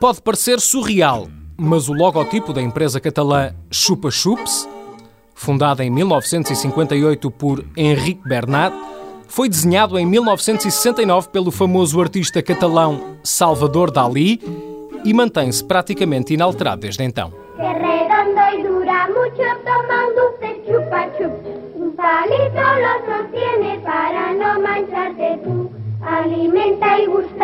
Pode parecer surreal, mas o logotipo da empresa catalã Chupa Chups, fundada em 1958 por Henrique Bernat, foi desenhado em 1969 pelo famoso artista catalão Salvador Dalí e mantém-se praticamente inalterado desde então. solo sostiene para no mancharte tú. Alimenta y busca.